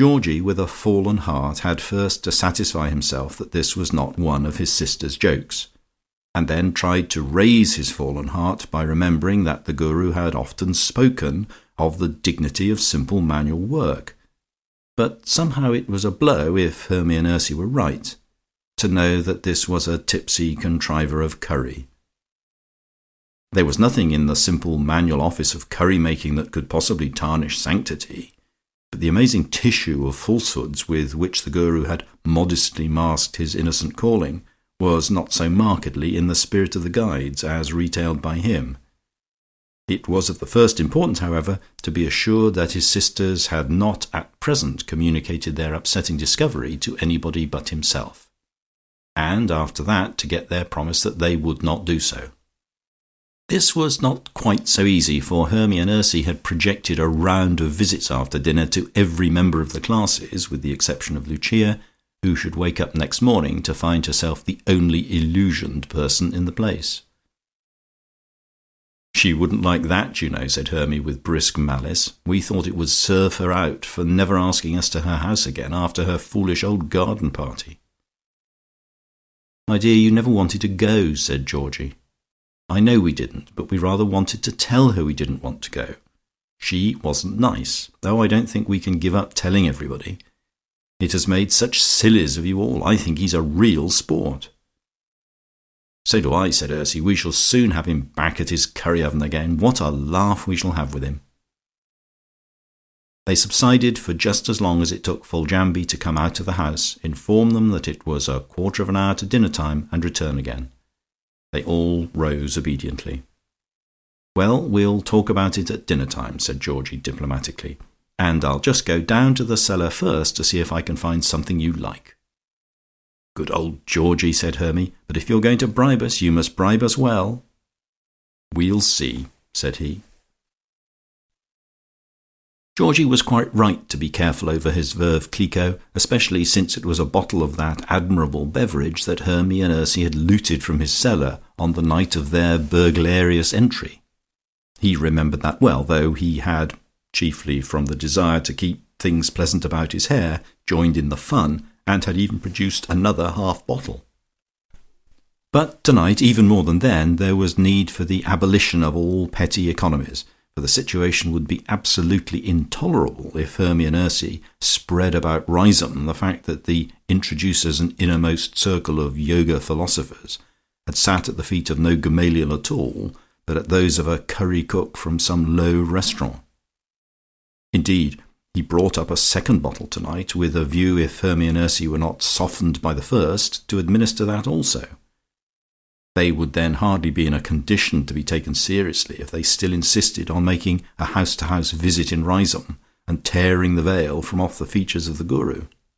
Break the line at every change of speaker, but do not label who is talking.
Georgie, with a fallen heart, had first to satisfy himself that this was not one of his sister's jokes, and then tried to raise his fallen heart by remembering that the Guru had often spoken of the dignity of simple manual work, but somehow it was a blow, if Hermy and Ursy were right, to know that this was a tipsy contriver of curry. There was nothing in the simple manual office of curry making that could possibly tarnish sanctity, the amazing tissue of falsehoods with which the Guru had modestly masked his innocent calling was not so markedly in the spirit of the guides as retailed by him. It was of the first importance, however, to be assured that his sisters had not at present communicated their upsetting discovery to anybody but himself, and after that to get their promise that they would not do so. This was not quite so easy, for Hermy and Ursy had projected a round of visits after dinner to every member of the classes, with the exception of Lucia, who should wake up next morning to find herself the only illusioned person in the place. "She wouldn't like that, you know," said Hermy with brisk malice. "We thought it would serve her out for never asking us to her house again after her foolish old garden party." "My dear, you never wanted to go," said Georgie. I know we didn't, but we rather wanted to tell her we didn't want to go. She wasn't nice, though I don't think we can give up telling everybody. It has made such sillies of you all. I think he's a real sport." "So do I," said Ursy. "We shall soon have him back at his curry oven again. What a laugh we shall have with him." They subsided for just as long as it took Foljambe to come out of the house, inform them that it was a quarter of an hour to dinner time, and return again. They all rose obediently. "Well, we'll talk about it at dinner time," said Georgie diplomatically, "and I'll just go down to the cellar first to see if I can find something you like." "Good old Georgie," said Hermy. "But if you're going to bribe us, you must bribe us well." "We'll see," said he. Georgie was quite right to be careful over his Veuve Clicquot, especially since it was a bottle of that admirable beverage that Hermy and Ursy had looted from his cellar on the night of their burglarious entry. He remembered that well, though he had, chiefly from the desire to keep things pleasant about his hair, joined in the fun, and had even produced another half bottle. But tonight, even more than then, there was need for the abolition of all petty economies for the situation would be absolutely intolerable if Hermy and Ursy spread about Riseholme the fact that the introducers and innermost circle of Yoga philosophers had sat at the feet of no Gamaliel at all, but at those of a curry cook from some low restaurant. Indeed, he brought up a second bottle tonight, with a view, if Hermy and Ursy were not softened by the first, to administer that also. They would then hardly be in a condition to be taken seriously if they still insisted on making a house to house visit in Riseholme, and tearing the veil from off the features of the Guru.